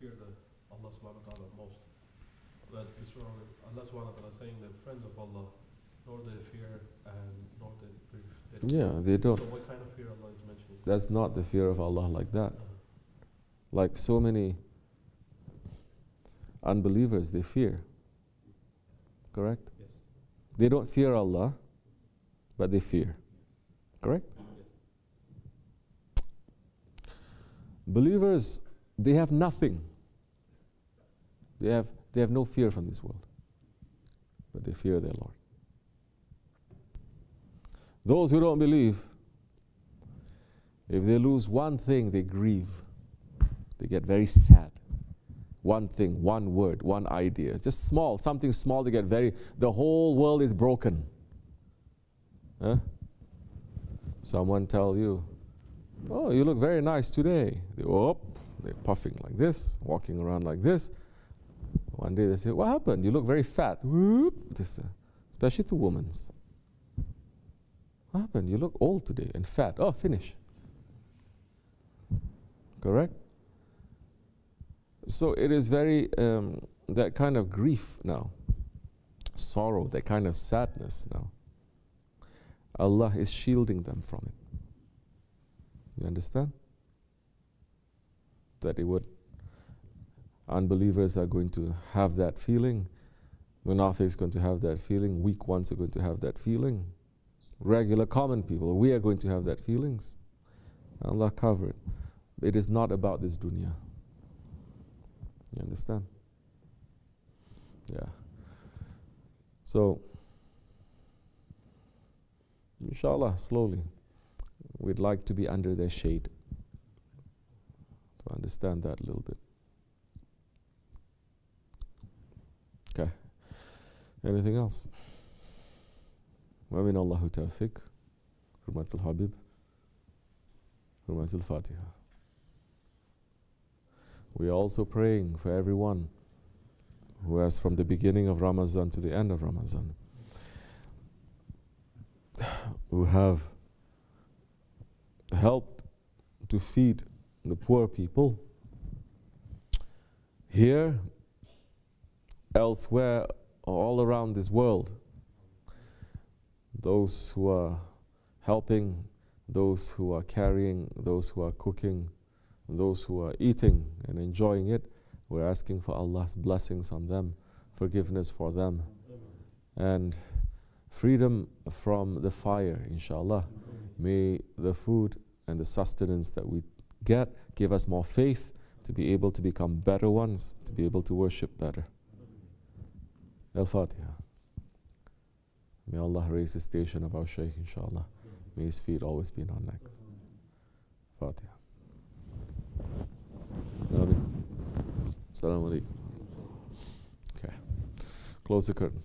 fear the Allah subhanahu wa ta'ala most. But this one, Allah subhanahu wa ta'ala is saying that friends of Allah, nor they fear and nor they grieve. They Yeah, they don't. So what kind of fear Allah is mentioning? That's not the fear of Allah like that. Uh, Like so many unbelievers, they fear. Correct? yes. They don't fear Allah, but they fear. Correct? Believers, they have nothing. They have, they have no fear from this world, but they fear their Lord. Those who don't believe, if they lose one thing, they grieve. They get very sad. One thing, one word, one idea, just small, something small, they get very, the whole world is broken. Huh? Someone tell you, oh, you look very nice today. They up, they're puffing like this, walking around like this. One day they say, what happened? You look very fat. Whoop, this, uh, especially to women. What happened? You look old today and fat. Oh, finish. Correct? So it is very, um, that kind of grief now, sorrow, that kind of sadness now. Allah is shielding them from it. You understand? That it would, unbelievers are going to have that feeling, Munafiq is going to have that feeling, weak ones are going to have that feeling, regular common people, we are going to have that feelings. Allah covered. It is not about this dunya. You understand? Yeah. So, inshallah, slowly, we'd like to be under their shade to understand that a little bit. Okay. Anything else? ومن الله توفيق حرمة الحبيب حرمة الفاتحة We are also praying for everyone who has from the beginning of Ramadan to the end of Ramadan who have helped to feed the poor people here, elsewhere, all around this world. Those who are helping, those who are carrying, those who are cooking, those who are eating and enjoying it, we're asking for Allah's blessings on them, forgiveness for them, and freedom from the fire, inshallah. May the food and the sustenance that we get give us more faith to be able to become better ones, to be able to worship better. Al Fatiha. May Allah raise the station of our Shaykh, inshallah. May his feet always be in our necks. Fatiha. Assalamu alaikum. Okay. Close the curtain.